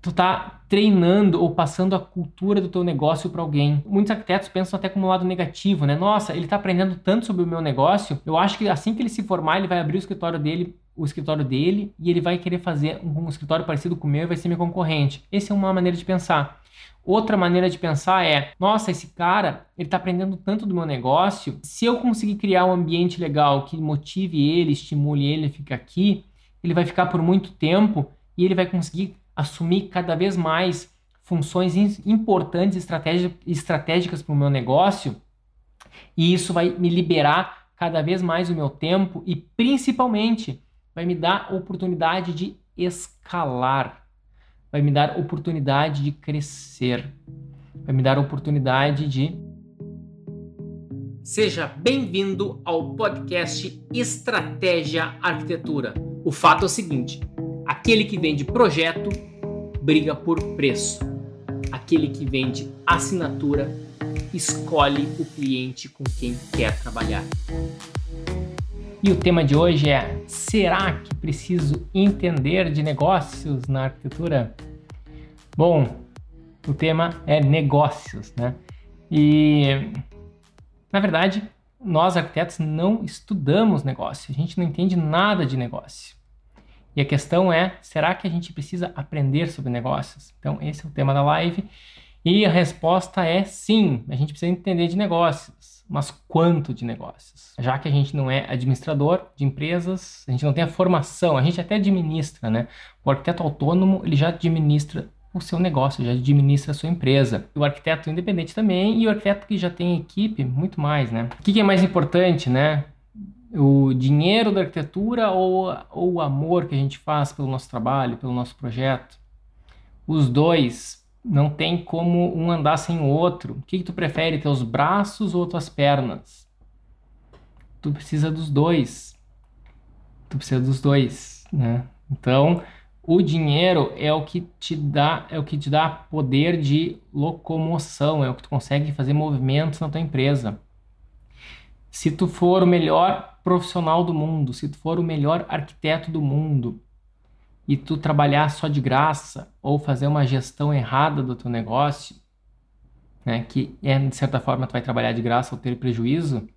tu tá treinando ou passando a cultura do teu negócio para alguém. Muitos arquitetos pensam até como um lado negativo, né? Nossa, ele tá aprendendo tanto sobre o meu negócio, eu acho que assim que ele se formar, ele vai abrir o escritório dele o escritório dele e ele vai querer fazer um, escritório parecido com o meu e vai ser meu concorrente. Essa é uma maneira de pensar. Outra maneira de pensar é: nossa, esse cara, ele está aprendendo tanto do meu negócio. Se eu conseguir criar um ambiente legal que motive ele, estimule ele a ficar aqui, ele vai ficar por muito tempo e ele vai conseguir assumir cada vez mais funções importantes estratégicas para o meu negócio. E isso vai me liberar cada vez mais o meu tempo e principalmente vai me dar oportunidade de escalar, vai me dar oportunidade de crescer, vai me dar oportunidade de. Seja bem-vindo ao podcast Estratégia Arquitetura. O fato é o seguinte: aquele que vende projeto briga por preço, aquele que vende assinatura escolhe o cliente com quem quer trabalhar. E o tema de hoje é: será que preciso entender de negócios na arquitetura? Bom, o tema é negócios, né? E na verdade, nós arquitetos não estudamos negócio, a gente não entende nada de negócio. E a questão é: será que a gente precisa aprender sobre negócios? Então, esse é o tema da live. E a resposta é sim, a gente precisa entender de negócios mas quanto de negócios? Já que a gente não é administrador de empresas, a gente não tem a formação, a gente até administra, né? O arquiteto autônomo, ele já administra o seu negócio, já administra a sua empresa. O arquiteto independente também e o arquiteto que já tem equipe, muito mais, né? O que, é mais importante, né? O dinheiro da arquitetura ou, ou o amor que a gente faz pelo nosso trabalho, pelo nosso projeto? Os dois não tem como um andar sem o outro. O que, que tu prefere, teus braços ou tuas pernas? Tu precisa dos dois. Tu precisa dos dois, né? Então, o dinheiro é o que te dá, é o que te dá poder de locomoção, é o que tu consegue fazer movimentos na tua empresa. Se tu for o melhor profissional do mundo, se tu for o melhor arquiteto do mundo, e tu trabalhar só de graça ou fazer uma gestão errada do teu negócio, né, que é de certa forma tu vai trabalhar de graça ou ter prejuízo,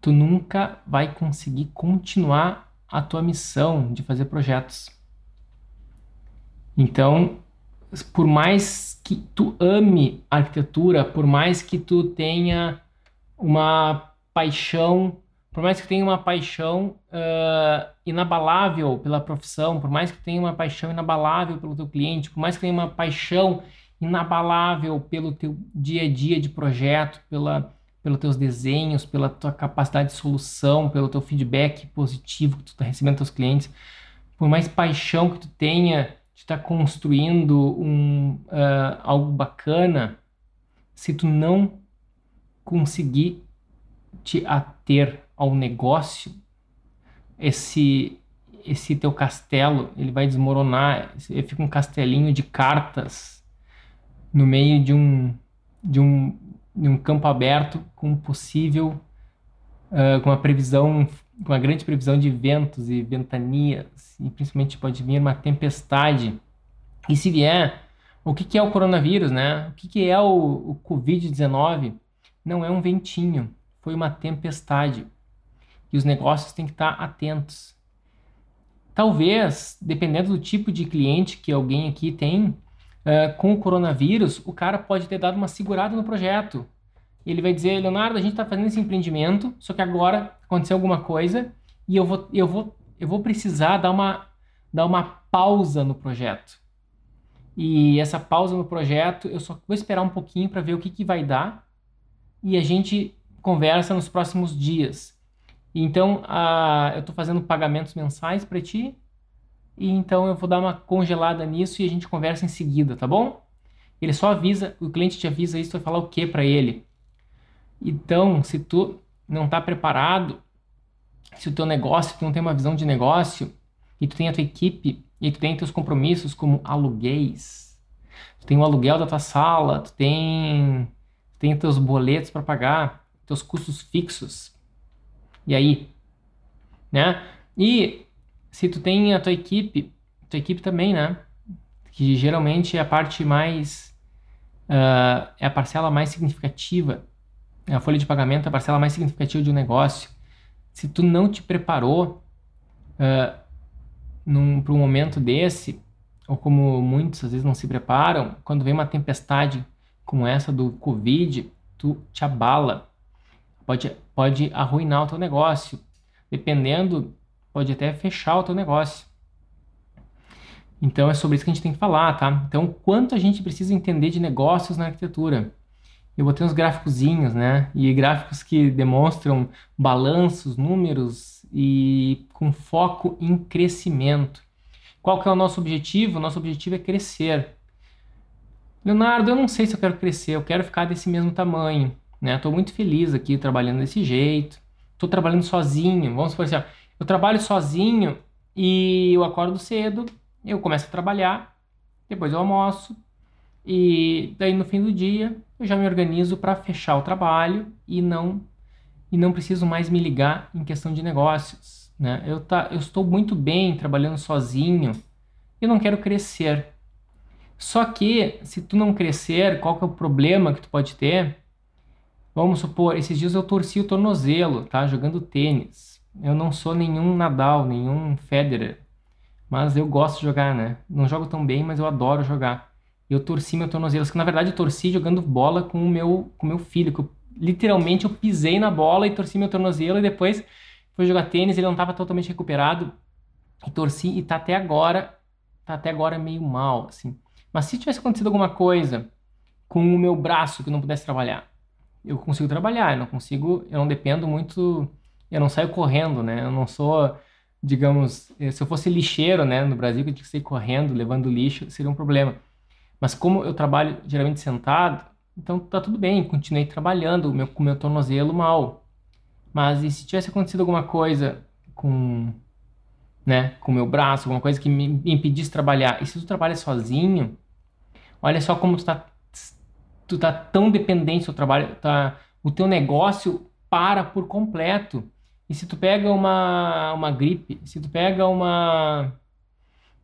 tu nunca vai conseguir continuar a tua missão de fazer projetos. Então, por mais que tu ame arquitetura, por mais que tu tenha uma paixão por mais que tenha uma paixão uh, inabalável pela profissão, por mais que tenha uma paixão inabalável pelo teu cliente, por mais que tenha uma paixão inabalável pelo teu dia a dia de projeto, pela, pelos teus desenhos, pela tua capacidade de solução, pelo teu feedback positivo que tu está recebendo dos teus clientes, por mais paixão que tu tenha de estar tá construindo um, uh, algo bacana, se tu não conseguir te ater ao negócio, esse esse teu castelo ele vai desmoronar, fica um castelinho de cartas no meio de um de um, de um campo aberto com possível uh, com uma previsão com uma grande previsão de ventos e ventanias e principalmente pode vir uma tempestade e se vier o que, que é o coronavírus, né? O que, que é o, o Covid-19? Não é um ventinho, foi uma tempestade e os negócios têm que estar atentos. Talvez, dependendo do tipo de cliente que alguém aqui tem, uh, com o coronavírus, o cara pode ter dado uma segurada no projeto. Ele vai dizer, Leonardo, a gente está fazendo esse empreendimento, só que agora aconteceu alguma coisa e eu vou, eu vou, eu vou precisar dar uma, dar uma pausa no projeto. E essa pausa no projeto, eu só vou esperar um pouquinho para ver o que, que vai dar e a gente conversa nos próximos dias. Então, a, eu estou fazendo pagamentos mensais para ti, e então eu vou dar uma congelada nisso e a gente conversa em seguida, tá bom? Ele só avisa, o cliente te avisa isso, vai falar o que para ele. Então, se tu não está preparado, se o teu negócio, tu não tem uma visão de negócio, e tu tem a tua equipe, e tu tem teus compromissos como aluguéis, tu tem o aluguel da tua sala, tu tem, tu tem teus boletos para pagar, teus custos fixos, e aí? Né? E se tu tem a tua equipe, tua equipe também, né? que geralmente é a parte mais uh, é a parcela mais significativa, a folha de pagamento é a parcela mais significativa de um negócio. Se tu não te preparou uh, para um momento desse, ou como muitos às vezes não se preparam, quando vem uma tempestade como essa do Covid, tu te abala, pode, pode arruinar o teu negócio. Dependendo, pode até fechar o teu negócio. Então é sobre isso que a gente tem que falar, tá? Então, quanto a gente precisa entender de negócios na arquitetura? Eu botei uns gráficozinhos, né? E gráficos que demonstram balanços, números e com foco em crescimento. Qual que é o nosso objetivo? O nosso objetivo é crescer. Leonardo, eu não sei se eu quero crescer, eu quero ficar desse mesmo tamanho, né? Estou muito feliz aqui trabalhando desse jeito. Estou trabalhando sozinho. Vamos supor assim, ó, eu trabalho sozinho e eu acordo cedo, eu começo a trabalhar, depois eu almoço e daí no fim do dia eu já me organizo para fechar o trabalho e não e não preciso mais me ligar em questão de negócios, né? Eu tá, eu estou muito bem trabalhando sozinho e não quero crescer. Só que se tu não crescer, qual que é o problema que tu pode ter? Vamos supor, esses dias eu torci o tornozelo, tá? Jogando tênis. Eu não sou nenhum Nadal, nenhum Federer, mas eu gosto de jogar, né? Não jogo tão bem, mas eu adoro jogar. Eu torci meu tornozelo, que na verdade eu torci jogando bola com o meu, com meu filho, que eu, literalmente eu pisei na bola e torci meu tornozelo e depois fui jogar tênis, ele não estava totalmente recuperado e torci e tá até agora, tá até agora meio mal, assim. Mas se tivesse acontecido alguma coisa com o meu braço que eu não pudesse trabalhar, eu consigo trabalhar, eu não consigo, eu não dependo muito, eu não saio correndo, né? Eu não sou, digamos, eh, se eu fosse lixeiro, né, no Brasil, que eu tinha que sair correndo, levando lixo, seria um problema. Mas como eu trabalho geralmente sentado, então tá tudo bem, continuei trabalhando meu, com meu tornozelo mal. Mas e se tivesse acontecido alguma coisa com, né, com meu braço, alguma coisa que me impedisse de trabalhar, e se tu trabalha sozinho, olha só como tu tá tu tá tão dependente do seu trabalho, tá, o teu negócio para por completo. E se tu pega uma, uma gripe, se tu pega uma,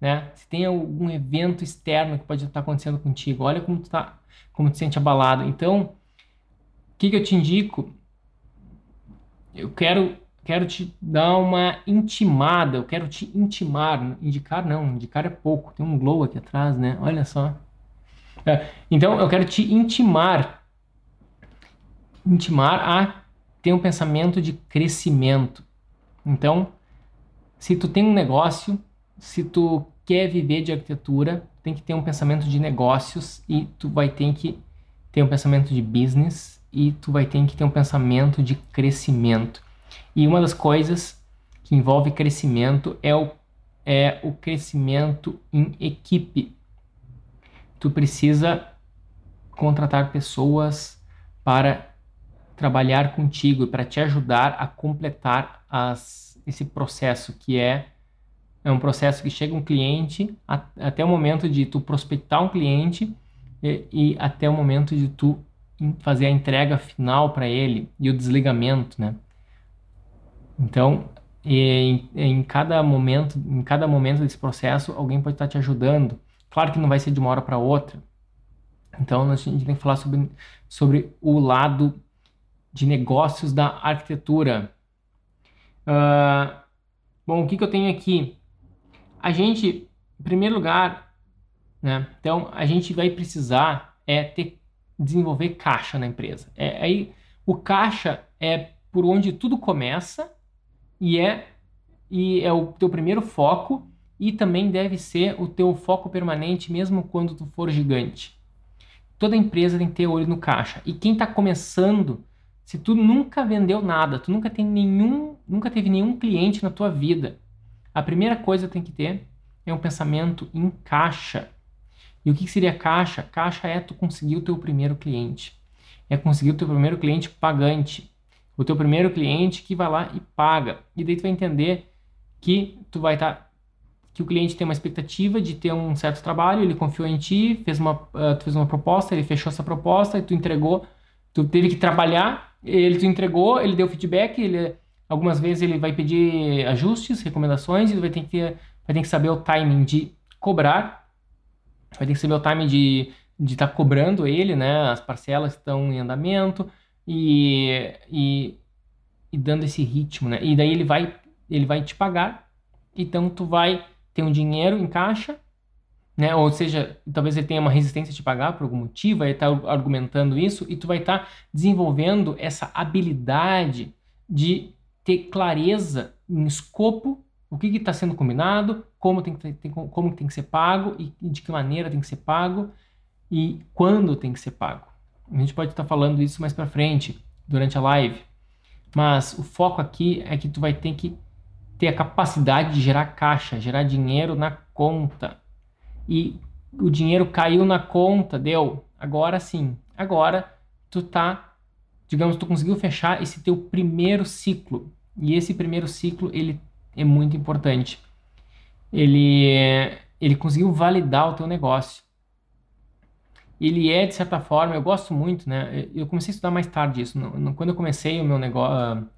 né, se tem algum evento externo que pode estar acontecendo contigo, olha como tu tá, como tu sente abalado. Então, o que, que eu te indico? Eu quero quero te dar uma intimada, eu quero te intimar, indicar não, indicar é pouco, tem um glow aqui atrás, né? Olha só. É, então eu quero te intimar, intimar a ter um pensamento de crescimento. Então, se tu tem um negócio, se tu quer viver de arquitetura, tem que ter um pensamento de negócios e tu vai ter que ter um pensamento de business e tu vai ter que ter um pensamento de crescimento. E uma das coisas que envolve crescimento é o, é o crescimento em equipe tu precisa contratar pessoas para trabalhar contigo e para te ajudar a completar as, esse processo que é é um processo que chega um cliente a, até o momento de tu prospectar um cliente e, e até o momento de tu fazer a entrega final para ele e o desligamento, né? Então, em, em, cada momento, em cada momento desse processo, alguém pode estar te ajudando. Claro que não vai ser de uma hora para outra. Então a gente tem que falar sobre, sobre o lado de negócios da arquitetura. Uh, bom, o que, que eu tenho aqui? A gente, em primeiro lugar, né, então a gente vai precisar é ter desenvolver caixa na empresa. É, aí o caixa é por onde tudo começa e é e é o teu primeiro foco e também deve ser o teu foco permanente mesmo quando tu for gigante. Toda empresa tem que ter olho no caixa. E quem está começando, se tu nunca vendeu nada, tu nunca tem nenhum, nunca teve nenhum cliente na tua vida, a primeira coisa que tem que ter é um pensamento em caixa. E o que seria caixa? Caixa é tu conseguir o teu primeiro cliente. É conseguir o teu primeiro cliente pagante. O teu primeiro cliente que vai lá e paga. E daí tu vai entender que tu vai estar tá que o cliente tem uma expectativa de ter um certo trabalho, ele confiou em ti, fez uma, uh, tu fez uma proposta, ele fechou essa proposta e tu entregou, tu teve que trabalhar, ele tu entregou, ele deu feedback, ele, algumas vezes ele vai pedir ajustes, recomendações, e tu vai ter que, ter, vai ter que saber o timing de cobrar. vai ter que saber o time de de estar tá cobrando ele, né? As parcelas estão em andamento e, e, e dando esse ritmo, né? E daí ele vai ele vai te pagar, então tu vai ter um dinheiro em caixa, né? Ou seja, talvez ele tenha uma resistência te pagar por algum motivo, estar tá argumentando isso e tu vai estar tá desenvolvendo essa habilidade de ter clareza em escopo, o que está sendo combinado, como tem, que, tem, como tem que ser pago e de que maneira tem que ser pago e quando tem que ser pago. A gente pode estar tá falando isso mais para frente, durante a live, mas o foco aqui é que tu vai ter que ter a capacidade de gerar caixa, gerar dinheiro na conta. E o dinheiro caiu na conta, deu. Agora sim. Agora tu tá, digamos, tu conseguiu fechar esse teu primeiro ciclo. E esse primeiro ciclo, ele é muito importante. Ele, ele conseguiu validar o teu negócio. Ele é, de certa forma, eu gosto muito, né? Eu comecei a estudar mais tarde isso. Quando eu comecei o meu negócio,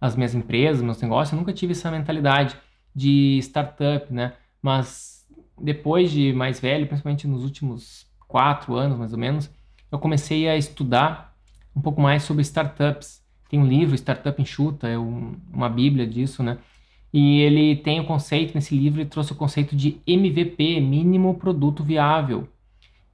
as minhas empresas, meus negócios, eu nunca tive essa mentalidade de startup, né? Mas depois de mais velho, principalmente nos últimos quatro anos, mais ou menos, eu comecei a estudar um pouco mais sobre startups. Tem um livro, Startup Enxuta, é um, uma bíblia disso, né? E ele tem o conceito, nesse livro ele trouxe o conceito de MVP, mínimo produto viável.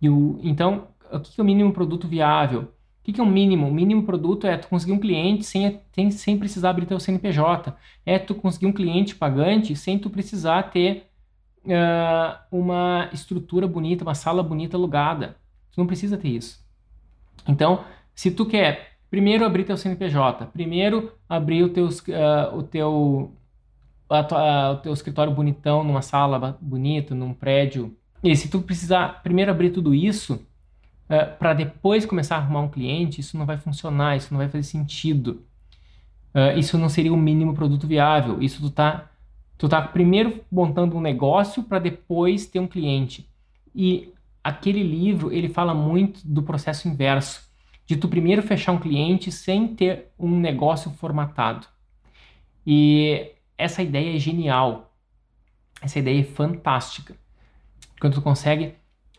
E o, então, o que é o mínimo produto viável? O que é um mínimo? O mínimo produto é tu conseguir um cliente sem, sem, sem precisar abrir teu CNPJ. É tu conseguir um cliente pagante sem tu precisar ter uh, uma estrutura bonita, uma sala bonita alugada. Tu não precisa ter isso. Então, se tu quer primeiro abrir teu CNPJ, primeiro abrir o, teus, uh, o teu tua, o teu escritório bonitão numa sala bonita, num prédio. E se tu precisar primeiro abrir tudo isso é, para depois começar a arrumar um cliente, isso não vai funcionar, isso não vai fazer sentido. Uh, isso não seria o mínimo produto viável. Isso tu tá, tu tá primeiro montando um negócio para depois ter um cliente. E aquele livro ele fala muito do processo inverso, de tu primeiro fechar um cliente sem ter um negócio formatado. E essa ideia é genial. Essa ideia é fantástica. Quando tu consegue,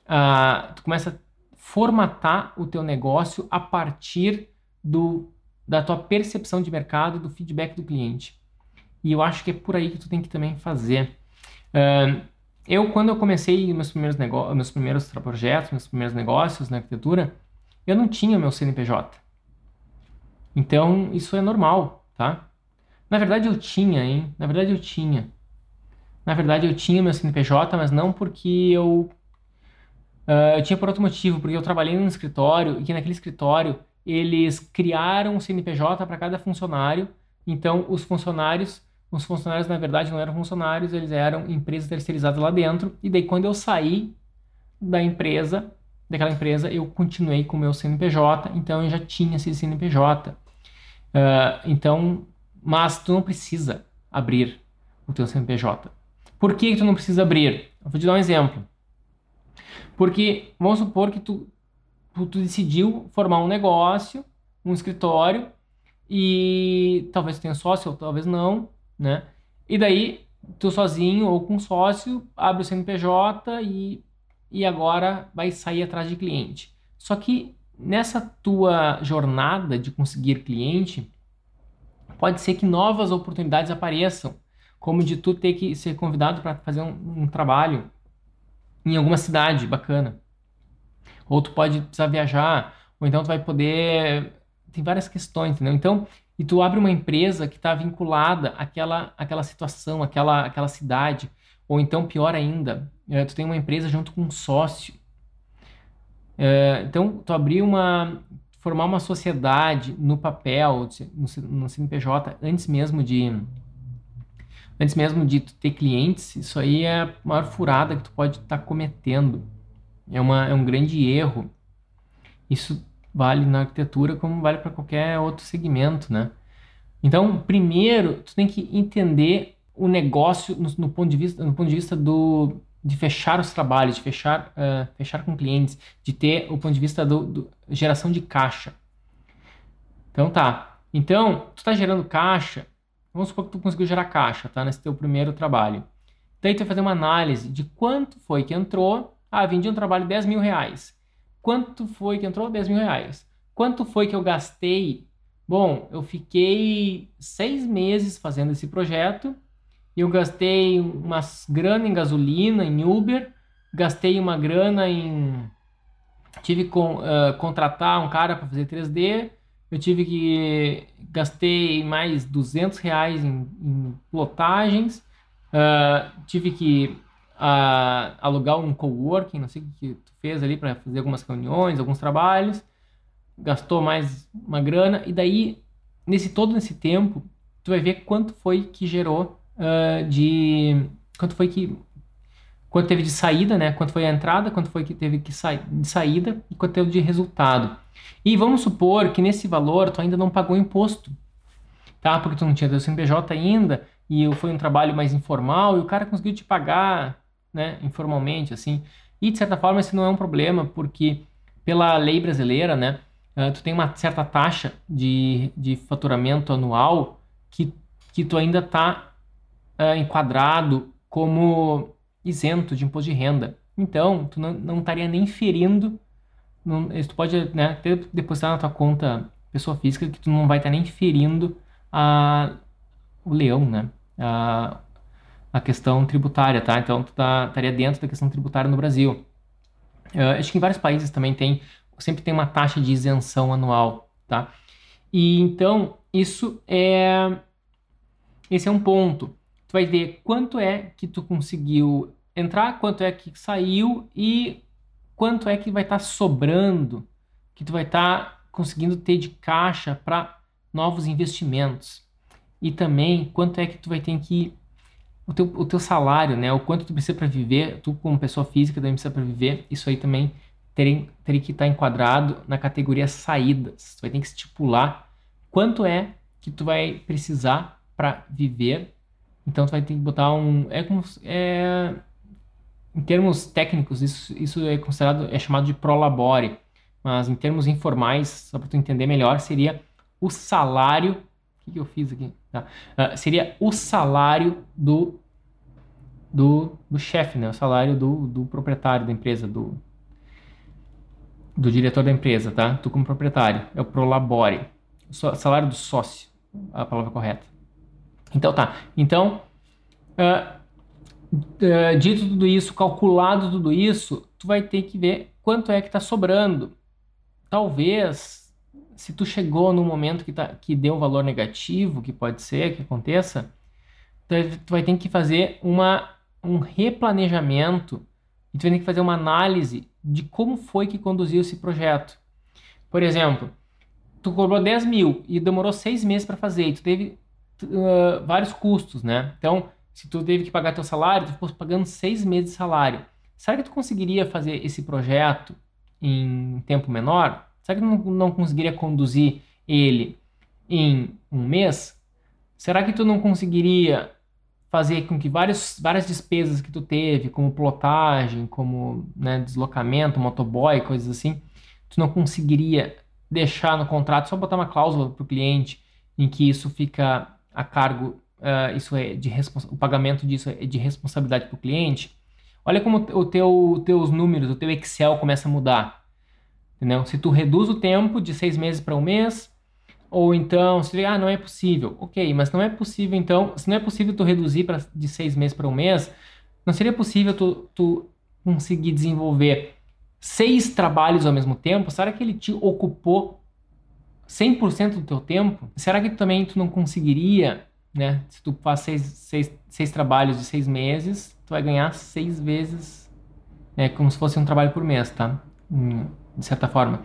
uh, tu começa formatar o teu negócio a partir do, da tua percepção de mercado, do feedback do cliente. E eu acho que é por aí que tu tem que também fazer. Uh, eu, quando eu comecei meus primeiros, meus primeiros projetos, meus primeiros negócios na arquitetura, eu não tinha meu CNPJ. Então, isso é normal, tá? Na verdade eu tinha, hein? Na verdade eu tinha. Na verdade eu tinha meu CNPJ, mas não porque eu. Uh, eu tinha por outro motivo, porque eu trabalhei num escritório e que naquele escritório eles criaram um CNPJ para cada funcionário. Então os funcionários, os funcionários na verdade não eram funcionários, eles eram empresas terceirizadas lá dentro. E daí quando eu saí da empresa, daquela empresa, eu continuei com o meu CNPJ, então eu já tinha esse CNPJ. Uh, ah, então mas tu não precisa abrir o teu CNPJ. Por que tu não precisa abrir? Eu vou te dar um exemplo. Porque vamos supor que tu, tu, decidiu formar um negócio, um escritório, e talvez tenha sócio ou talvez não, né? E daí tu sozinho ou com sócio abre o CNPJ e, e agora vai sair atrás de cliente. Só que nessa tua jornada de conseguir cliente, pode ser que novas oportunidades apareçam, como de tu ter que ser convidado para fazer um, um, trabalho em alguma cidade bacana. Ou tu pode precisar viajar, ou então tu vai poder. Tem várias questões, entendeu? Então, e tu abre uma empresa que está vinculada àquela, àquela situação, àquela, àquela cidade. Ou então, pior ainda, é, tu tem uma empresa junto com um sócio. É, então, tu abrir uma, formar uma sociedade no papel, no, CNPJ, antes mesmo de antes mesmo de tu ter clientes, isso aí é a maior furada que tu pode estar tá cometendo. É, uma, é um grande erro. Isso vale na arquitetura como vale para qualquer outro segmento, né? Então, primeiro, tu tem que entender o negócio no, no ponto de vista, no ponto de vista do, de fechar os trabalhos, de fechar, uh, fechar com clientes, de ter o ponto de vista do, do geração de caixa. Então tá. Então, tu está gerando caixa, vamos supor que tu conseguiu gerar caixa, tá? Nesse teu primeiro trabalho. Daí tu vai fazer uma análise de quanto foi que entrou, Ah, vendi um trabalho 10 mil reais. Quanto foi que entrou? 10 mil reais. Quanto foi que eu gastei? Bom, eu fiquei seis meses fazendo esse projeto. Eu gastei umas grana em gasolina, em Uber, gastei uma grana em. Tive que uh, contratar um cara para fazer 3D. Eu tive que. Gastei mais 200 reais em, em plotagens. Uh, tive que uh, alugar um coworking, não sei o que tu fez ali para fazer algumas reuniões, alguns trabalhos. Gastou mais uma grana. E daí, nesse todo esse tempo, tu vai ver quanto foi que gerou de. Quanto foi que quanto teve de saída, né? Quanto foi a entrada, quanto foi que teve que sair de saída e quanto teve de resultado. E vamos supor que nesse valor tu ainda não pagou imposto, tá? Porque tu não tinha teu CNPJ ainda e foi um trabalho mais informal e o cara conseguiu te pagar, né? Informalmente, assim. E de certa forma esse não é um problema porque pela lei brasileira, né? Uh, tu tem uma certa taxa de, de faturamento anual que, que tu ainda está uh, ah, enquadrado como isento de imposto de renda. Então, tu não, estaria nem ferindo, não, tu pode né, depositar na tua conta pessoa física que tu não vai estar nem ferindo a, o leão, né? A, a questão tributária, tá? Então, tu tá, estaria dentro da questão tributária no Brasil. Uh, acho que em vários países também tem, sempre tem uma taxa de isenção anual, tá? E então, isso é, esse é um ponto tu vai ver quanto é que tu conseguiu entrar, quanto é que saiu e quanto é que vai estar tá sobrando, que tu vai estar tá conseguindo ter de caixa para novos investimentos. E também quanto é que tu vai ter que o teu, o teu salário, né? O quanto tu precisa para viver, tu como pessoa física também precisa para viver. Isso aí também teria, teria que estar tá enquadrado na categoria saídas. Tu vai ter que estipular quanto é que tu vai precisar para viver então tu vai ter que botar um. É como. É, em termos técnicos, isso, isso é considerado, é chamado de prolabore. Mas em termos informais, só para tu entender melhor, seria o salário. O que, que eu fiz aqui? Tá. Uh, seria o salário do, do, do chefe, né? O salário do, do proprietário da empresa, do, do diretor da empresa, tá? Tu como proprietário. É o prolabore. O salário do sócio, a palavra correta. Então tá. Então, uh, uh, dito tudo isso, calculado tudo isso, tu vai ter que ver quanto é que está sobrando. Talvez, se tu chegou no momento que, tá, que deu um valor negativo, que pode ser que aconteça, tu, tu vai ter que fazer uma, um replanejamento e tu vai ter que fazer uma análise de como foi que conduziu esse projeto. Por exemplo, tu cobrou 10 mil e demorou seis meses para fazer, e tu teve uh, vários custos, né? Então, se tu teve que pagar teu salário, tu ficou pagando seis meses de salário. Será que tu conseguiria fazer esse projeto em tempo menor? Será que tu não, conseguiria conduzir ele em um mês? Será que tu não conseguiria fazer com que vários, várias despesas que tu teve, como plotagem, como né, deslocamento, motoboy, coisas assim, tu não conseguiria deixar no contrato, só botar uma cláusula para o cliente em que isso fica a cargo, uh, isso é de o pagamento disso é de responsabilidade para o cliente, olha como o teu, teus números, o teu Excel começa a mudar. Entendeu? Se tu reduz o tempo de seis meses para um mês, ou então, se ah, não é possível. Ok, mas não é possível, então, se não é possível tu reduzir pra, de seis meses para um mês, não seria possível tu, tu conseguir desenvolver seis trabalhos ao mesmo tempo? Será que ele te ocupou 100% do teu tempo, será que também tu não conseguiria, né? Se tu faz seis, seis, seis trabalhos de seis meses, tu vai ganhar seis vezes, né? Como se fosse um trabalho por mês, tá? Hum, de certa forma.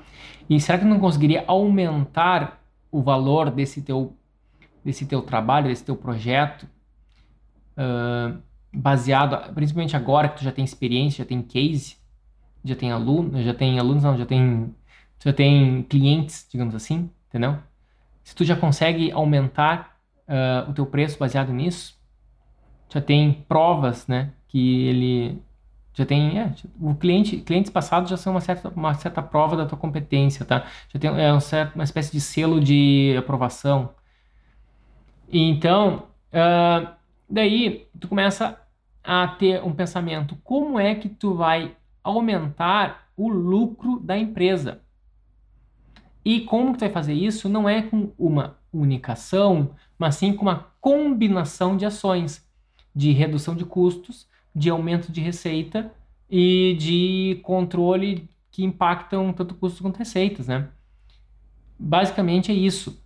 E será que tu não conseguiria aumentar o valor desse teu, desse teu trabalho, desse teu projeto, uh, baseado, principalmente agora que tu já tem experiência, já tem case, já tem aluno, já tem alunos, não, já tem já tem clientes, digamos assim, entendeu? Se tu já consegue aumentar uh, o teu preço baseado nisso, já tem provas, né, que ele já tem, é, o cliente, clientes passados já são uma certa, uma certa prova da tua competência, tá? Já tem é um certo, uma espécie de selo de aprovação. E então, uh, daí tu começa a ter um pensamento, como é que tu vai aumentar o lucro da empresa. E como que tu vai fazer isso? Não é com uma única ação, mas sim com uma combinação de ações de redução de custos, de aumento de receita e de controle que impactam tanto custos quanto receitas, né? Basicamente é isso.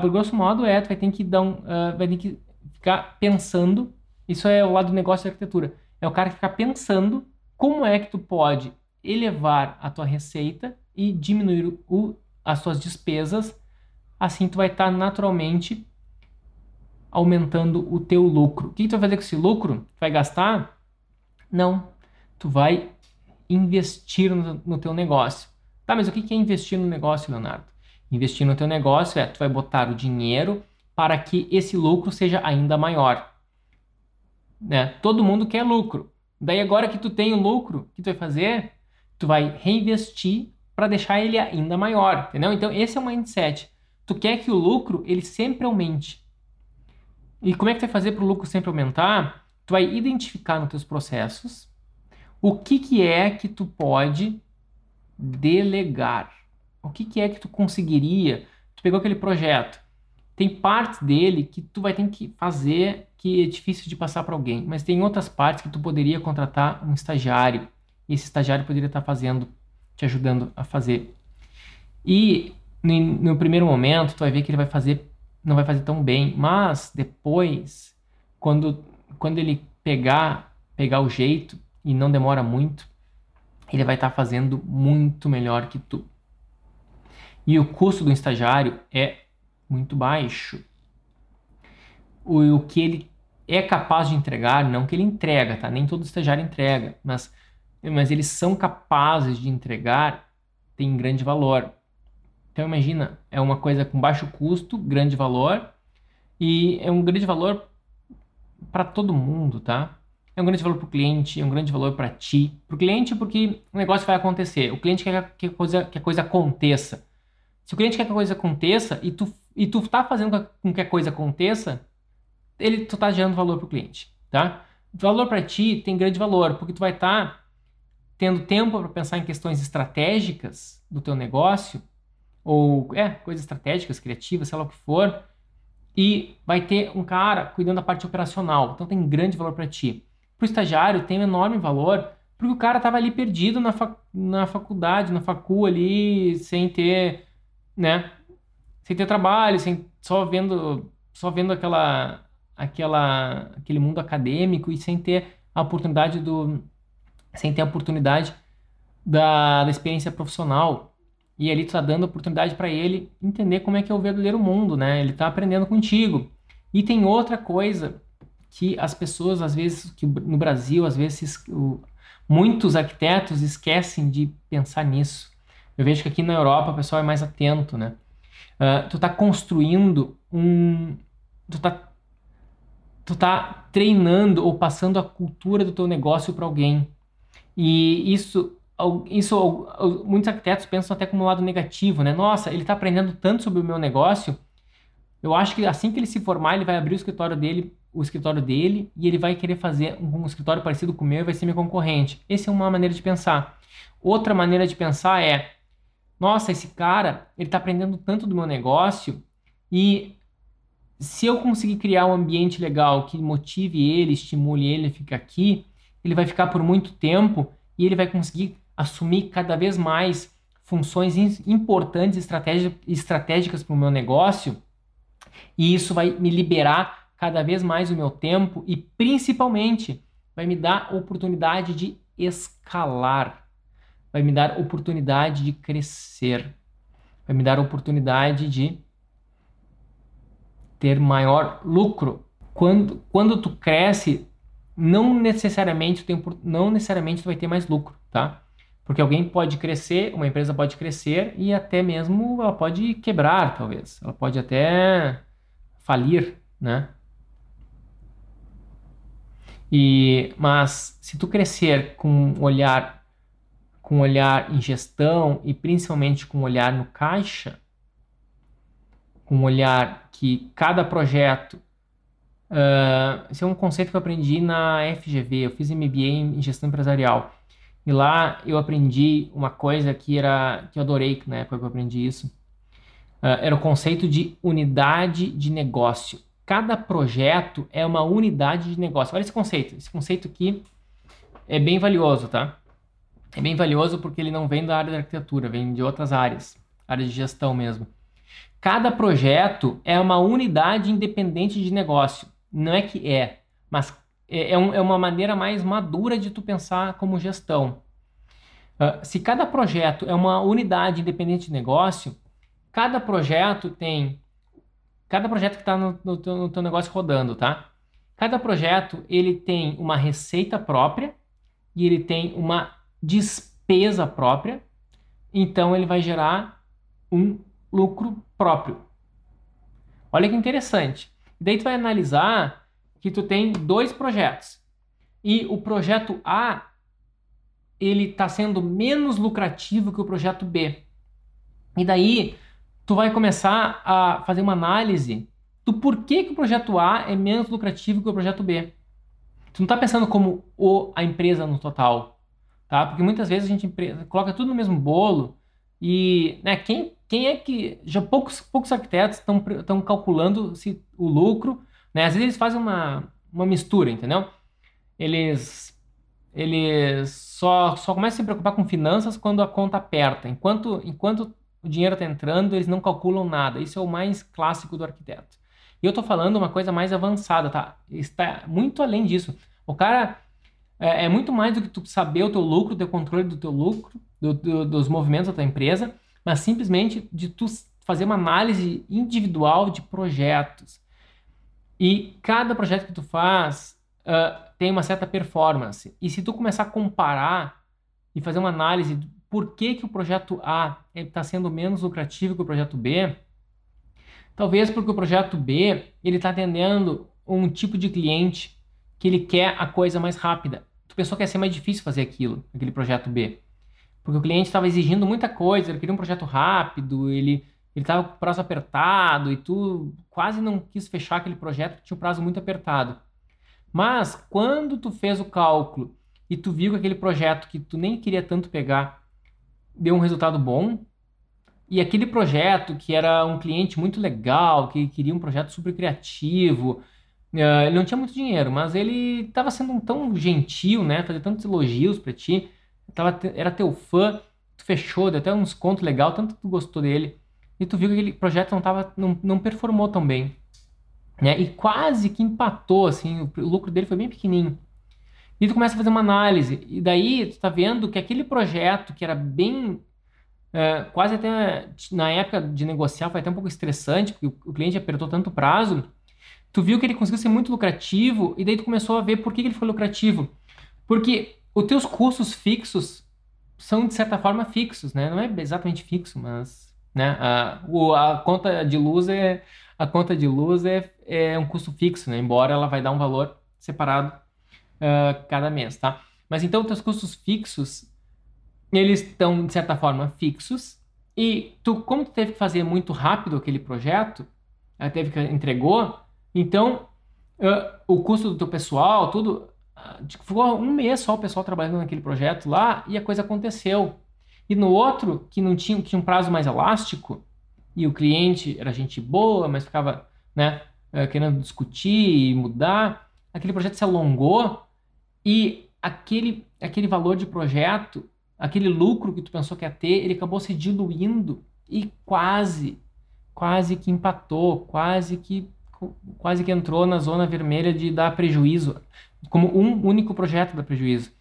Por grosso modo é, tu vai ter que dar um, uh, vai ter que ficar pensando. Isso é o lado do negócio da arquitetura. É o cara que ficar pensando como é que tu pode elevar a tua receita e diminuir o, as tuas despesas. Assim tu vai estar tá naturalmente aumentando o teu lucro. O que tu vai fazer com esse lucro? Tu vai gastar? Não. Tu vai investir no, no teu negócio. Tá, mas o que é investir no negócio, Leonardo? Investir no teu negócio é tu vai botar o dinheiro para que esse lucro seja ainda maior. Né? Todo mundo quer lucro. Daí agora que tu tem o lucro, o que tu vai fazer? Tu vai reinvestir para deixar ele ainda maior, entendeu? Então esse é o mindset. Tu quer que o lucro ele sempre aumente. E como é que tu vai fazer para o lucro sempre aumentar? Tu vai identificar nos teus processos o que, que é que tu pode delegar. O que, que é que tu conseguiria? Tu pegou aquele projeto, tem partes dele que tu vai ter que fazer que é difícil de passar para alguém, mas tem outras partes que tu poderia contratar um estagiário. Esse estagiário poderia estar fazendo, te ajudando a fazer. E no, primeiro momento, tu vai ver que ele vai fazer não vai fazer tão bem, mas depois, quando, quando ele pegar, pegar o jeito e não demora muito, ele vai estar tá fazendo muito melhor que tu. E o custo do estagiário é muito baixo. O, o que ele é capaz de entregar, não que ele entrega, tá? Nem todo estagiário entrega, mas, mas eles são capazes de entregar, tem grande valor. Então imagina, é uma coisa com baixo custo, grande valor e é um grande valor para todo mundo, tá? É um grande valor para o cliente, é um grande valor para ti. Para o cliente porque o negócio vai acontecer. O cliente quer que a coisa, que a coisa aconteça. Se o cliente quer que a coisa aconteça e tu, e tu tá fazendo com que a coisa aconteça, ele, tu tá gerando valor para o cliente, tá? Valor para ti tem grande valor, porque tu vai estar tá tendo tempo para pensar em questões estratégicas do teu negócio ou é, coisas estratégicas, criativas, sei lá o que for, e vai ter um cara cuidando da parte operacional. Então tem grande valor para ti. Para o estagiário tem um enorme valor, porque o cara estava ali perdido na, fac, na faculdade, na facu ali, sem ter, né, sem ter trabalho, sem só vendo, só vendo aquela, aquela, aquele mundo acadêmico e sem ter a oportunidade do, sem ter a oportunidade da, da experiência profissional. E ali tu tá dando oportunidade para ele entender como é que é o verdadeiro mundo, né? Ele tá aprendendo contigo. E tem outra coisa que as pessoas, às vezes, que no Brasil, às vezes, o, muitos arquitetos esquecem de pensar nisso. Eu vejo que aqui na Europa o pessoal é mais atento, né? Uh, tu tá construindo um... Tu tá, tu tá treinando ou passando a cultura do teu negócio para alguém. E isso isso muitos arquitetos pensam até como um lado negativo, né? Nossa, ele está aprendendo tanto sobre o meu negócio. Eu acho que assim que ele se formar, ele vai abrir o escritório dele, o escritório dele, e ele vai querer fazer um, escritório parecido com o meu e vai ser meu concorrente. Essa é uma maneira de pensar. Outra maneira de pensar é: nossa, esse cara, ele está aprendendo tanto do meu negócio e se eu conseguir criar um ambiente legal que motive ele, estimule ele a ficar aqui, ele vai ficar por muito tempo e ele vai conseguir assumir cada vez mais funções importantes estratégicas para o meu negócio, e isso vai me liberar cada vez mais o meu tempo e principalmente vai me dar oportunidade de escalar, vai me dar oportunidade de crescer, vai me dar oportunidade de ter maior lucro. Quando, quando tu cresce, não necessariamente tem, não necessariamente tu vai ter mais lucro, tá? Porque alguém pode crescer, uma empresa pode crescer e até mesmo ela pode quebrar, talvez. Ela pode até falir, né? E, mas se tu crescer com olhar com um olhar em gestão e principalmente com um olhar no caixa, com um olhar que cada projeto uh, esse é um conceito que eu aprendi na FGV, eu fiz MBA em gestão empresarial E lá eu aprendi uma coisa que era que eu adorei na época que eu aprendi isso. Uh, era o conceito de unidade de negócio. Cada projeto é uma unidade de negócio. Olha esse conceito. Esse conceito aqui é bem valioso, tá? É bem valioso porque ele não vem da área da arquitetura, vem de outras áreas, áreas de gestão mesmo. Cada projeto é uma unidade independente de negócio. Não é que é, mas é, é, um, é uma maneira mais madura de tu pensar como gestão. Uh, se cada projeto é uma unidade independente de negócio, cada projeto tem cada projeto que está no, no, no teu negócio rodando, tá? Cada projeto ele tem uma receita própria e ele tem uma despesa própria, então ele vai gerar um lucro próprio. Olha que interessante. Daí tu vai analisar que tu tem dois projetos. E o projeto A ele está sendo menos lucrativo que o projeto B. E daí tu vai começar a fazer uma análise do porquê que o projeto A é menos lucrativo que o projeto B. Tu não está pensando como o, a empresa no total, tá? Porque muitas vezes a gente coloca tudo no mesmo bolo e né, quem, quem é que. Já poucos, poucos arquitetos estão calculando se o lucro. Né? Às vezes eles fazem uma, uma mistura, entendeu? Eles, eles só, só começam a se preocupar com finanças quando a conta aperta. Enquanto, enquanto o dinheiro está entrando, eles não calculam nada. Isso é o mais clássico do arquiteto. E eu estou falando uma coisa mais avançada, tá? Está muito além disso. O cara é, é, muito mais do que tu saber o teu lucro, ter controle do teu lucro, do, do, dos movimentos da tua empresa, mas simplesmente de tu fazer uma análise individual de projetos. E cada projeto que tu faz uh, tem uma certa performance. E se tu começar a comparar e fazer uma análise de por que, que o projeto A está sendo menos lucrativo que o projeto B, talvez porque o projeto B ele está atendendo um tipo de cliente que ele quer a coisa mais rápida. Tu pensou que ia ser mais difícil fazer aquilo, aquele projeto B. Porque o cliente estava exigindo muita coisa, ele queria um projeto rápido, ele ele estava com o prazo apertado e tu quase não quis fechar aquele projeto tinha um prazo muito apertado. Mas quando tu fez o cálculo e tu viu que aquele projeto que tu nem queria tanto pegar deu um resultado bom, e aquele projeto que era um cliente muito legal, que queria um projeto super criativo, uh, ele não tinha muito dinheiro, mas ele estava sendo tão gentil, né, fazer tantos elogios para ti, tava, era teu fã, tu fechou, deu até um desconto legal, tanto que tu gostou dele, e tu viu que aquele projeto não, tava, não, não performou tão bem. Né? E quase que empatou, assim, o lucro dele foi bem pequenininho. E tu começa a fazer uma análise, e daí tu tá vendo que aquele projeto que era bem. É, quase até na época de negociar foi até um pouco estressante, porque o, cliente apertou tanto prazo. Tu viu que ele conseguiu ser muito lucrativo, e daí tu começou a ver por que ele foi lucrativo. Porque os teus custos fixos são de certa forma fixos, né? Não é exatamente fixo, mas né? A, o, a conta de luz é a conta de luz é, é um custo fixo, né? Embora ela vai dar um valor separado uh, cada mês, tá? Mas então teus custos fixos eles estão de certa forma fixos e tu como tu teve que fazer muito rápido aquele projeto, teve que entregou, então uh, o custo do teu pessoal, tudo ficou um mês só o pessoal trabalhando naquele projeto lá e a coisa aconteceu. E no outro, que não tinha, que tinha um prazo mais elástico, e o cliente era gente boa, mas ficava né, eh, querendo discutir e mudar, aquele projeto se alongou e aquele, aquele valor de projeto, aquele lucro que tu pensou que ia ter, ele acabou se diluindo e quase, quase que empatou, quase que quase que entrou na zona vermelha de dar prejuízo como um único projeto dá prejuízo.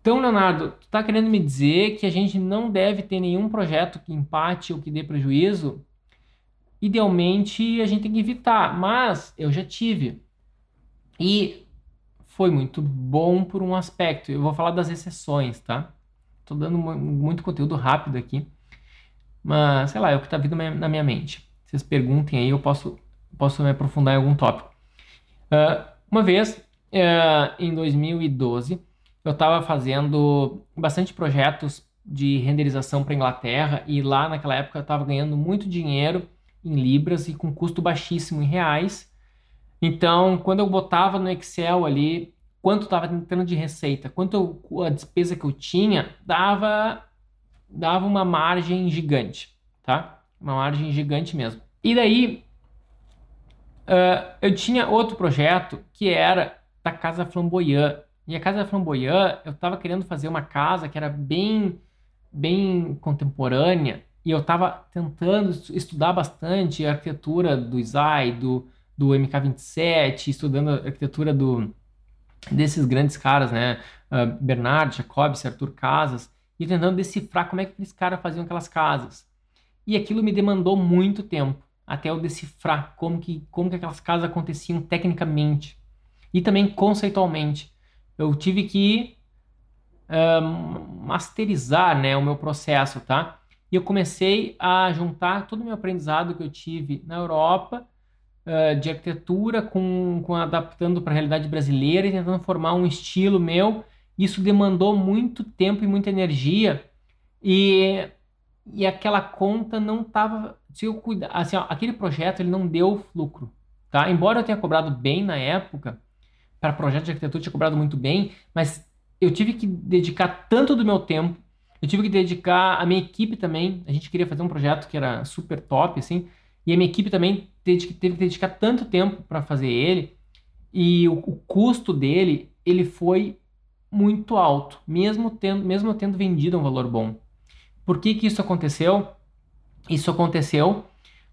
Então, Leonardo, tu está querendo me dizer que a gente não deve ter nenhum projeto que empate ou que dê prejuízo? Idealmente, a gente tem que evitar, mas eu já tive. E foi muito bom por um aspecto. Eu vou falar das exceções, tá? Estou dando muito conteúdo rápido aqui. Mas, sei lá, é o que está vindo na minha mente. Vocês perguntem aí, eu posso, posso me aprofundar em algum tópico. Uh, uma vez, é, em 2012, eu estava fazendo bastante projetos de renderização para Inglaterra e lá naquela época eu estava ganhando muito dinheiro em libras e com custo baixíssimo em reais. Então, quando eu botava no Excel ali quanto estava entrando de receita, quanto eu, a despesa que eu tinha, dava, dava uma margem gigante, tá? Uma margem gigante mesmo. E daí, uh, eu tinha outro projeto que era da Casa Flamboyant. E a Casa Flamboyant, eu estava querendo fazer uma casa que era bem, bem contemporânea, e eu estava tentando estudar bastante a arquitetura do ISAI, do, do MK27, estudando a arquitetura do, desses grandes caras, né? Uh, Bernard, Jacobs, Arthur Casas, e tentando decifrar como é que aqueles caras faziam aquelas casas. E aquilo me demandou muito tempo, até eu decifrar como que, como que aquelas casas aconteciam tecnicamente e também conceitualmente. Eu tive que uh, masterizar né, o meu processo, tá? E eu comecei a juntar todo o meu aprendizado que eu tive na Europa uh, de arquitetura com, com adaptando para a realidade brasileira e tentando formar um estilo meu. Isso demandou muito tempo e muita energia e, e aquela conta não estava se eu cuidar, assim, aquele projeto ele não deu lucro, tá? Embora eu tenha cobrado bem na época, para projeto de arquitetura tinha cobrado muito bem, mas eu tive que dedicar tanto do meu tempo, eu tive que dedicar a minha equipe também. A gente queria fazer um projeto que era super top, assim, e a minha equipe também teve que dedicar tanto tempo para fazer ele e o, o, custo dele ele foi muito alto, mesmo tendo, mesmo tendo vendido um valor bom. Por que, que isso aconteceu? Isso aconteceu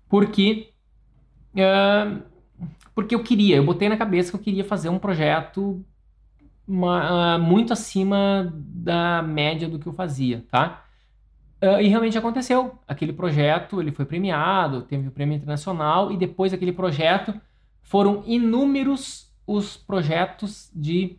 porque uh, porque eu queria, eu botei na cabeça que eu queria fazer um projeto uma, uh, muito acima da média do que eu fazia, tá? Uh, e realmente aconteceu. Aquele projeto ele foi premiado, teve o prêmio internacional e depois daquele projeto foram inúmeros os projetos de,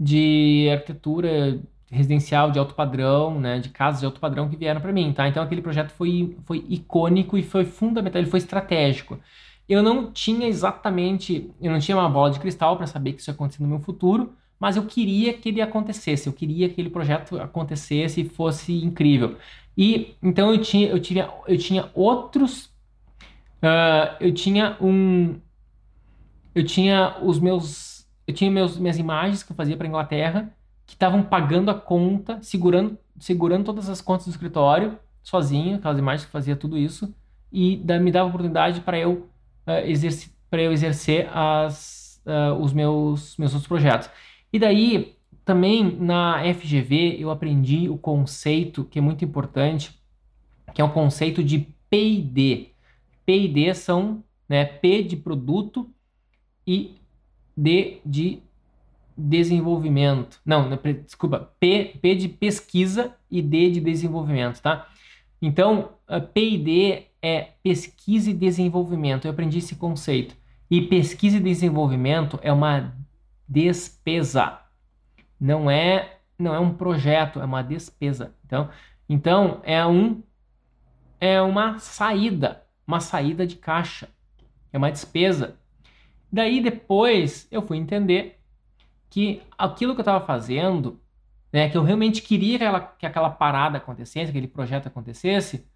de arquitetura residencial de alto padrão, né, de casas de alto padrão que vieram para mim, tá? Então aquele projeto foi, foi icônico e foi fundamental, ele foi estratégico. Eu não tinha exatamente, eu não tinha uma bola de cristal para saber que isso ia acontecer no meu futuro, mas eu queria que ele acontecesse, eu queria que aquele projeto acontecesse e fosse incrível. E então eu tinha, eu tinha, eu tinha outros, uh, eu tinha um, eu tinha os meus, eu tinha meus, minhas imagens que eu fazia para Inglaterra que estavam pagando a conta, segurando, segurando todas as contas do escritório sozinho, aquelas imagens que fazia tudo isso e da, me dava oportunidade para eu exercer, para eu exercer as, uh, os meus meus outros projetos. E daí, também na FGV, eu aprendi o conceito que é muito importante, que é o conceito de P&D. P&D são né, P de produto e D de desenvolvimento. Não, desculpa, P, P de pesquisa e D de desenvolvimento, tá? Então, P&D é pesquisa e desenvolvimento. Eu aprendi esse conceito. E pesquisa e desenvolvimento é uma despesa. Não é não é um projeto, é uma despesa. Então, então é um é uma saída, uma saída de caixa. É uma despesa. Daí depois eu fui entender que aquilo que eu estava fazendo, né, que eu realmente queria que, que aquela parada acontecesse, aquele projeto acontecesse,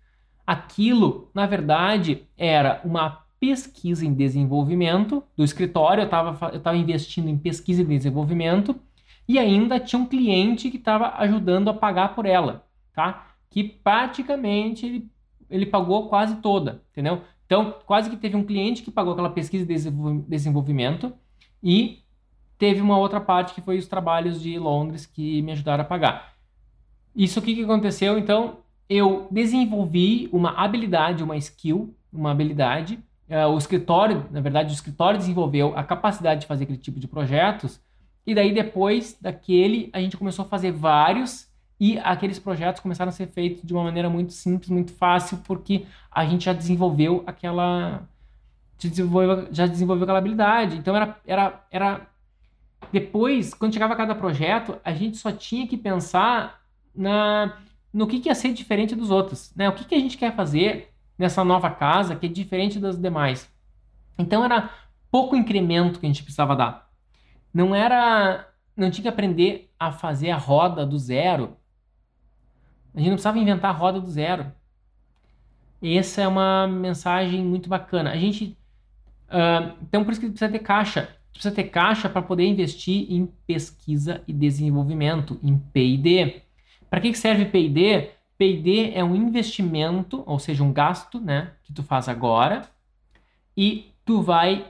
aquilo, na verdade, era uma pesquisa em desenvolvimento do escritório, eu estava eu tava investindo em pesquisa e desenvolvimento e ainda tinha um cliente que estava ajudando a pagar por ela, tá? Que praticamente ele, ele pagou quase toda, entendeu? Então, quase que teve um cliente que pagou aquela pesquisa e desenvolvimento e teve uma outra parte que foi os trabalhos de Londres que me ajudaram a pagar. Isso o que, que aconteceu? Então, eu desenvolvi uma habilidade, uma skill, uma habilidade uh, o escritório, na verdade, o escritório desenvolveu a capacidade de fazer aquele tipo de projetos, e daí depois daquele a gente começou a fazer vários e aqueles projetos começaram a ser feitos de uma maneira muito simples, muito fácil, porque a gente já desenvolveu aquela já desenvolveu, já desenvolveu aquela habilidade. Então era era era depois, quando chegava cada projeto, a gente só tinha que pensar na no que, que ia ser diferente dos outros, né? O que, que a gente quer fazer nessa nova casa que é diferente das demais. Então era pouco incremento que a gente precisava dar. Não era, não tinha que aprender a fazer a roda do zero. A gente não precisava inventar a roda do zero. Essa é uma mensagem muito bacana. A gente, uh, então por isso que precisa ter caixa. precisa ter caixa para poder investir em pesquisa e desenvolvimento, em P&D. Para que serve P&D? P&D é um investimento, ou seja, um gasto, né, que tu faz agora e tu vai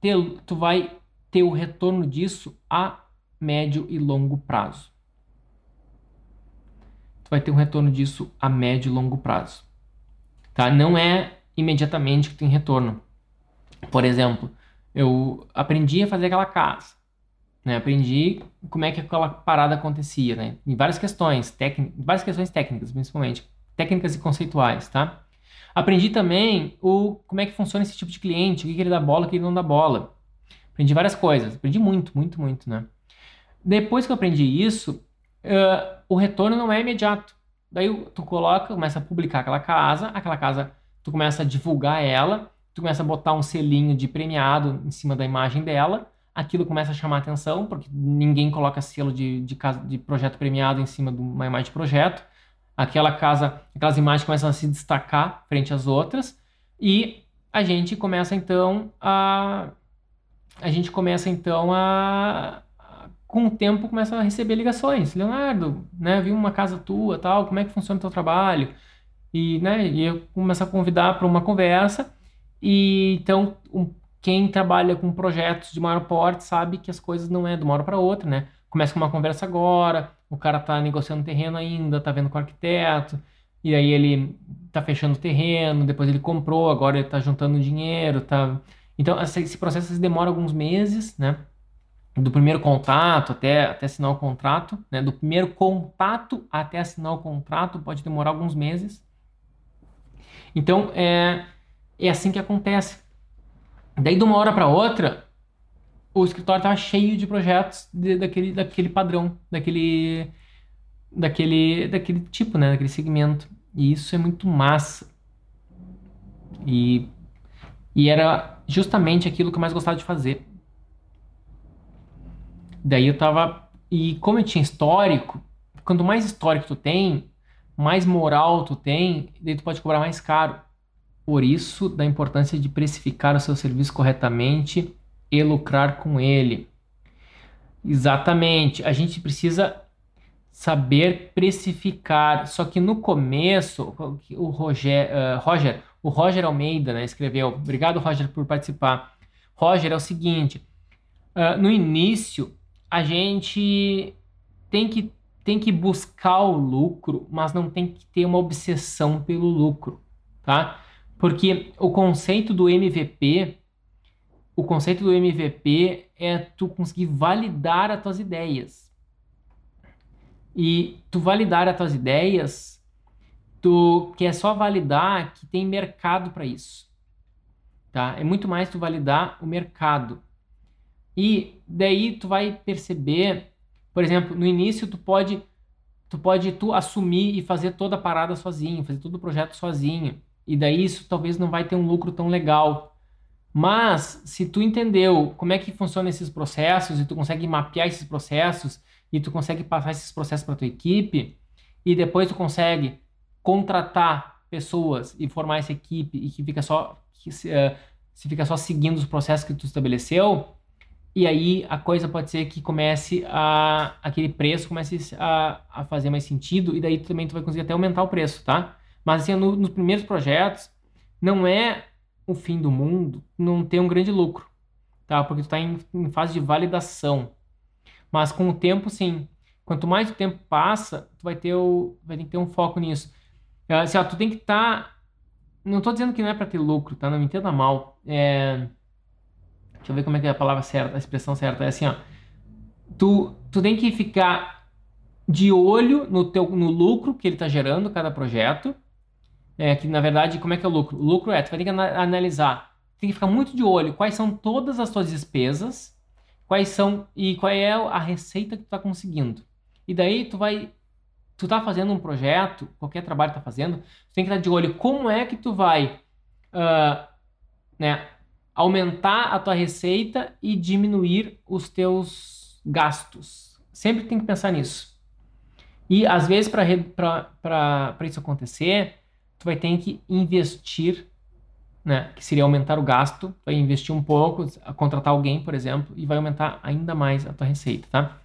ter, tu vai ter o retorno disso a médio e longo prazo. Tu vai ter um retorno disso a médio e longo prazo. Tá? Não é imediatamente que tem retorno. Por exemplo, eu aprendi a fazer aquela casa. Né? Aprendi como é que aquela parada acontecia, né? Em várias questões, técnicas, várias questões técnicas, principalmente, técnicas e conceituais, tá? Aprendi também o como é que funciona esse tipo de cliente, o que, que ele dá bola, o que ele não dá bola. Aprendi várias coisas, aprendi muito, muito, muito, né? Depois que eu aprendi isso, uh, o retorno não é imediato. Daí tu coloca, começa a publicar aquela casa, aquela casa, tu começa a divulgar ela, tu começa a botar um selinho de premiado em cima da imagem dela, aquilo começa a chamar atenção, porque ninguém coloca selo de, de, de projeto premiado em cima de uma imagem de projeto. Aquela casa, aquelas imagens começam a se destacar frente às outras, e a gente começa então a. A gente começa então a, com o tempo começa a receber ligações. Leonardo, né, vi uma casa tua, tal, como é que funciona o teu trabalho? E, né, e eu começo a convidar para uma conversa e então, um, quem trabalha com projetos de maior porte sabe que as coisas não é de uma hora para outra, né? Começa com uma conversa agora, o cara tá negociando terreno ainda, tá vendo com o arquiteto, e aí ele tá fechando o terreno, depois ele comprou, agora ele tá juntando dinheiro, tá... Então, esse processo demora alguns meses, né? Do primeiro contato até, até assinar o contrato, né? Do primeiro contato até assinar o contrato pode demorar alguns meses. Então, é é assim que acontece. Daí, de uma hora para outra, o escritório estava cheio de projetos de, daquele, daquele padrão, daquele, daquele, daquele tipo, né? Daquele segmento. E isso é muito massa. E, e era justamente aquilo que eu mais gostava de fazer. Daí eu tava. E como eu tinha histórico, quanto mais histórico tu tem, mais moral tu tem, daí tu pode cobrar mais caro. Por isso, da importância de precificar o seu serviço corretamente e lucrar com ele. Exatamente. A gente precisa saber precificar. Só que no começo, o Roger, uh, Roger, o Roger Almeida né, escreveu. Obrigado, Roger, por participar. Roger, é o seguinte: uh, no início, a gente tem que, tem que buscar o lucro, mas não tem que ter uma obsessão pelo lucro, tá? Porque o conceito do MVP, o conceito do MVP é tu conseguir validar as tuas ideias. E tu validar as tuas ideias, tu quer só validar que tem mercado para isso. Tá? É muito mais tu validar o mercado. E daí tu vai perceber, por exemplo, no início tu pode tu pode tu assumir e fazer toda a parada sozinho, fazer todo o projeto sozinho e daí isso talvez não vai ter um lucro tão legal. Mas se tu entendeu como é que funcionam esses processos e tu consegue mapear esses processos e tu consegue passar esses processos para tua equipe e depois tu consegue contratar pessoas e formar essa equipe e que fica só que se, uh, se fica só seguindo os processos que tu estabeleceu e aí a coisa pode ser que comece a aquele preço comece a, a fazer mais sentido e daí também tu vai conseguir até aumentar o preço, tá? Mas assim, no, nos primeiros projetos, não é o fim do mundo não ter um grande lucro, tá? Porque tu está em, em, fase de validação. Mas com o tempo, sim. Quanto mais o tempo passa, tu vai ter, o, vai ter um foco nisso. É, assim, ó, tu tem que estar... Tá... Não estou dizendo que não é para ter lucro, tá? Não me entenda mal. É... Deixa eu ver como é que é a palavra certa, a expressão certa. É assim, ó. Tu, tu tem que ficar de olho no, teu, no lucro que ele está gerando cada projeto é, que na verdade, como é que é o lucro? O lucro é, tu vai ter que analisar, tem que ficar muito de olho quais são todas as tuas despesas, quais são e qual é a receita que tu está conseguindo. E daí tu vai, tu tá fazendo um projeto, qualquer trabalho tá fazendo, tu tem que estar de olho como é que tu vai, uh, né, aumentar a tua receita e diminuir os teus gastos. Sempre tem que pensar nisso. E às vezes para isso acontecer, tu vai ter que investir né, que seria aumentar o gasto, vai investir um pouco, contratar alguém, por exemplo, e vai aumentar ainda mais a tua receita, tá?